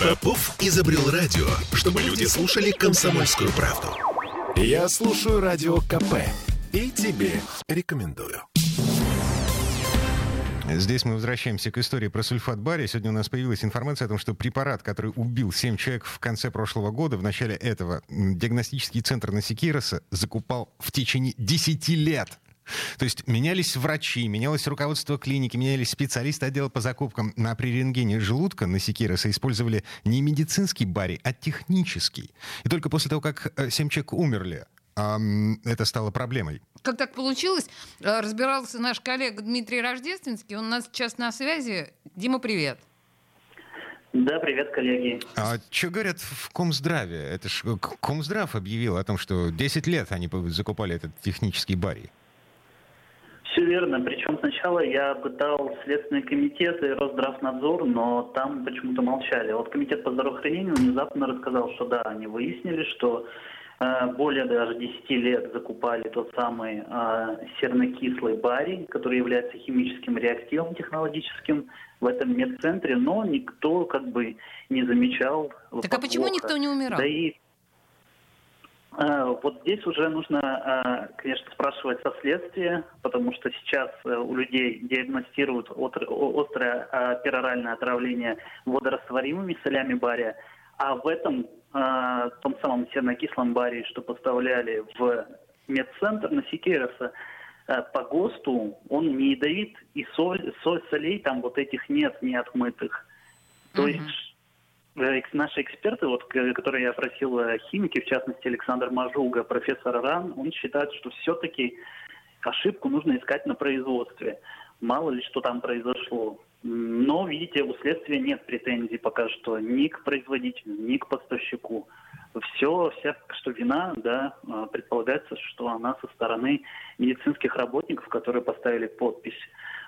Попов изобрел радио, чтобы люди слушали комсомольскую правду. Я слушаю радио КП и тебе рекомендую. Здесь мы возвращаемся к истории про сульфат-баре. Сегодня у нас появилась информация о том, что препарат, который убил 7 человек в конце прошлого года, в начале этого, диагностический центр Насикироса закупал в течение 10 лет. То есть менялись врачи, менялось руководство клиники, менялись специалисты отдела по закупкам. На при рентгене желудка на Секироса использовали не медицинский барий, а технический. И только после того, как 7 э, человек умерли, это стало проблемой. Как так получилось? Э, разбирался наш коллега Дмитрий Рождественский. Он у нас сейчас на связи. Дима, привет. Да, привет, коллеги. А что говорят в Комздраве? Это ж Комздрав объявил о том, что 10 лет они закупали этот технический барий. Все верно. Причем сначала я пытал Следственный комитет и Росздравнадзор, но там почему-то молчали. Вот комитет по здравоохранению внезапно рассказал, что да, они выяснили, что Э, более даже 10 лет закупали тот самый э, сернокислый барий, который является химическим реактивом технологическим в этом медцентре, но никто как бы не замечал. Так а почему никто не умирал? Да и вот здесь уже нужно, э, конечно, спрашивать со следствия, потому что сейчас э, у людей диагностируют острое пероральное отравление водорастворимыми солями бария, а в этом том самом сернокислом баре, что поставляли в медцентр на Сикероса, э, по ГОСТу он не ядовит, и соль, соль солей там вот этих нет, не отмытых. То mm-hmm. есть наши эксперты, вот, которые я просил, э, химики, в частности Александр Мажуга, профессор РАН, он считает, что все-таки ошибку нужно искать на производстве. Мало ли что там произошло. Но, видите, у следствия нет претензий пока что ни к производителю, ни к поставщику. Все, вся что вина, да, а, предполагается, что она со стороны медицинских работников, которые поставили подпись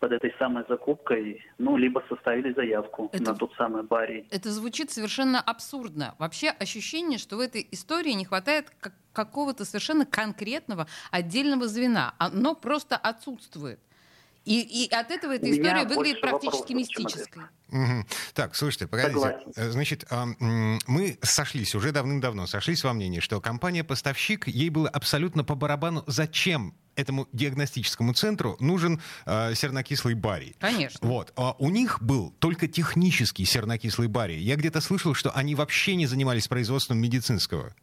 под этой самой закупкой, ну, либо составили заявку это, на тот самый барий. Это звучит совершенно абсурдно. Вообще ощущение, что в этой истории не хватает как какого-то совершенно конкретного отдельного звена. Оно просто отсутствует. И, и от этого эта история выглядит практически мистической. Угу. Так, слушайте, погодите. Согласен. Э, значит, мы сошлись уже давным-давно, сошлись во мнении, что компания-поставщик, ей было абсолютно по барабану, зачем этому диагностическому центру нужен э, сернокислый барий. Конечно. Вот. А у них был только технический сернокислый барий. Я где-то слышал, что они вообще не занимались производством медицинского.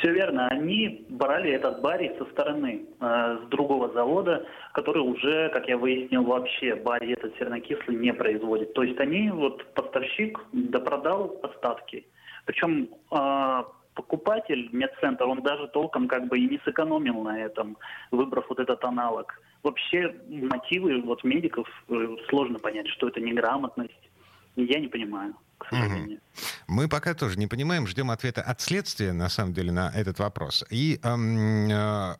Все верно. Они брали этот барий со стороны, э, с другого завода, который уже, как я выяснил, вообще барий этот сернокислый не производит. То есть они, вот поставщик, допродал остатки. Причем э, покупатель, медцентр, он даже толком как бы и не сэкономил на этом, выбрав вот этот аналог. Вообще мотивы вот медиков э, сложно понять, что это неграмотность. Я не понимаю к сожалению. Угу. Мы пока тоже не понимаем, ждем ответа от следствия, на самом деле, на этот вопрос. И эм, э,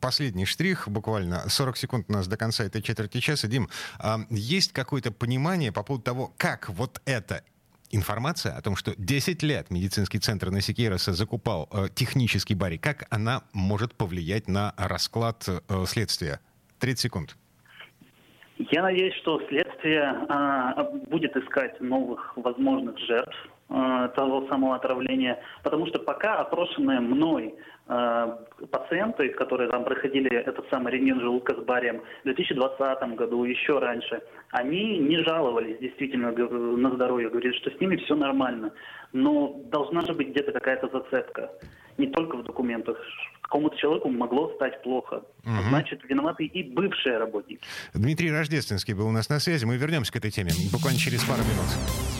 последний штрих, буквально 40 секунд у нас до конца этой четверти часа. Дим, э, есть какое-то понимание по поводу того, как вот это информация о том, что 10 лет медицинский центр Насикироса закупал э, технический барий, как она может повлиять на расклад э, следствия? 30 секунд. Я надеюсь, что следствие а, будет искать новых возможных жертв того самого отравления, потому что пока опрошенные мной а, пациенты, которые там проходили этот самый рентген желудка с барием в 2020 году, еще раньше, они не жаловались действительно на здоровье, говорили, что с ними все нормально. Но должна же быть где-то какая-то зацепка, не только в документах, какому-то человеку могло стать плохо. Угу. Значит, виноваты и бывшие работники. Дмитрий Рождественский был у нас на связи. Мы вернемся к этой теме буквально через пару минут.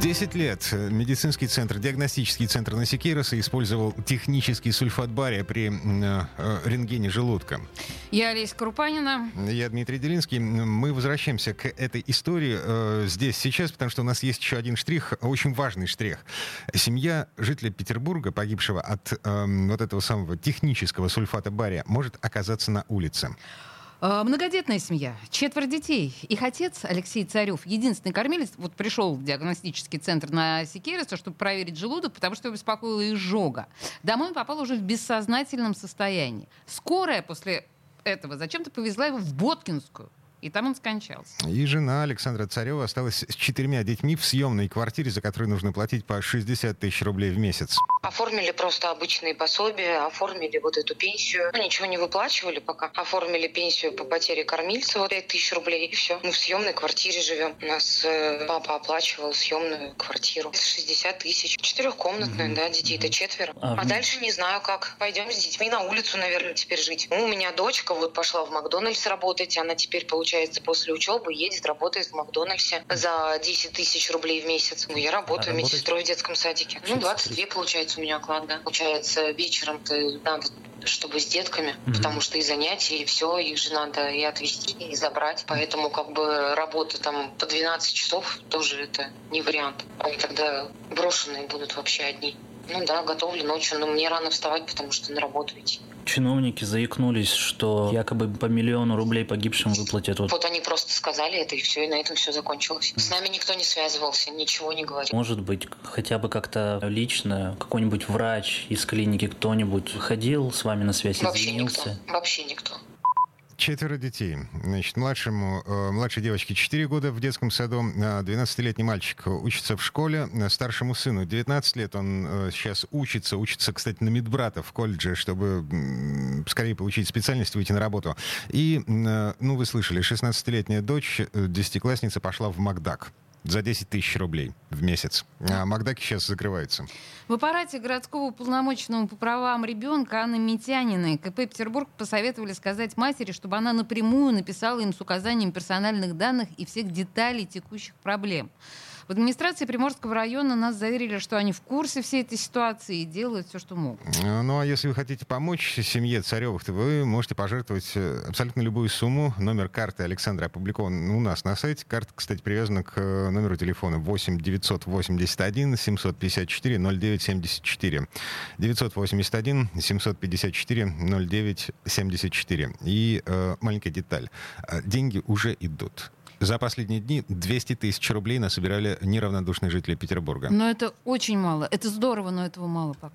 10 лет медицинский центр, диагностический центр Насикироса использовал технический сульфат бария при э, э, рентгене желудка. Я Олеся Крупанина. Я Дмитрий Делинский. Мы возвращаемся к этой истории э, здесь сейчас, потому что у нас есть еще один штрих, очень важный штрих. Семья жителя Петербурга, погибшего от э, вот этого самого технического сульфата бария, может оказаться на улице. А, многодетная семья, четверо детей. Их отец, Алексей Царев, единственный кормилец, вот пришел в диагностический центр на Секереса, чтобы проверить желудок, потому что его беспокоила изжога. Домой он попал уже в бессознательном состоянии. Скорая после этого зачем-то повезла его в Боткинскую. И там он скончался. И жена Александра Царева осталась с четырьмя детьми в съемной квартире, за которую нужно платить по 60 тысяч рублей в месяц. Оформили просто обычные пособия, оформили вот эту пенсию. Ну, ничего не выплачивали пока. Оформили пенсию по потере кормильца, вот 5 тысяч рублей, и все. Мы в съемной квартире живем. У нас э, папа оплачивал съемную квартиру. 60 тысяч. Четырехкомнатная, mm-hmm. да, детей-то четверо. А, а дальше не знаю как. Пойдем с детьми на улицу, наверное, теперь жить. Ну, у меня дочка вот пошла в Макдональдс работать, она теперь получает получается, после учебы едет, работает в Макдональдсе за 10 тысяч рублей в месяц. Ну, я работаю а медсестрой в детском садике. Ну, 22, получается, у меня оклад, да. Получается, вечером-то надо чтобы с детками, mm потому что и занятия, и все, их же надо и отвезти, и забрать. Поэтому как бы работа там по 12 часов тоже это не вариант. Они тогда брошенные будут вообще одни. Ну да, готовлю ночью, но мне рано вставать, потому что на работу идти. Чиновники заикнулись, что якобы по миллиону рублей погибшим выплатят. Вот, вот они просто сказали это, и все, и на этом все закончилось. С нами никто не связывался, ничего не говорил. Может быть, хотя бы как-то лично какой-нибудь врач из клиники, кто-нибудь ходил с вами на связь, Вообще извинился? никто. Вообще никто. Четверо детей. Значит, младшему, э, младшей девочке 4 года в детском саду, 12-летний мальчик учится в школе, старшему сыну 19 лет, он э, сейчас учится, учится, кстати, на медбрата в колледже, чтобы скорее получить специальность, выйти на работу. И, э, ну, вы слышали, 16-летняя дочь, десятиклассница, пошла в Макдак за 10 тысяч рублей в месяц. А Макдаки сейчас закрываются. В аппарате городского уполномоченного по правам ребенка Анны Митяниной КП Петербург посоветовали сказать матери, чтобы она напрямую написала им с указанием персональных данных и всех деталей текущих проблем. В администрации Приморского района нас заверили, что они в курсе всей этой ситуации и делают все, что могут. Э, ну, а если вы хотите помочь семье Царевых, то вы можете пожертвовать э, абсолютно любую сумму. Номер карты Александра опубликован у нас на сайте. Карта, кстати, привязана к э, номеру телефона 8 981 754 0974. 981 754 0974. И э, маленькая деталь. Деньги уже идут. За последние дни 200 тысяч рублей насобирали неравнодушные жители Петербурга. Но это очень мало. Это здорово, но этого мало пока.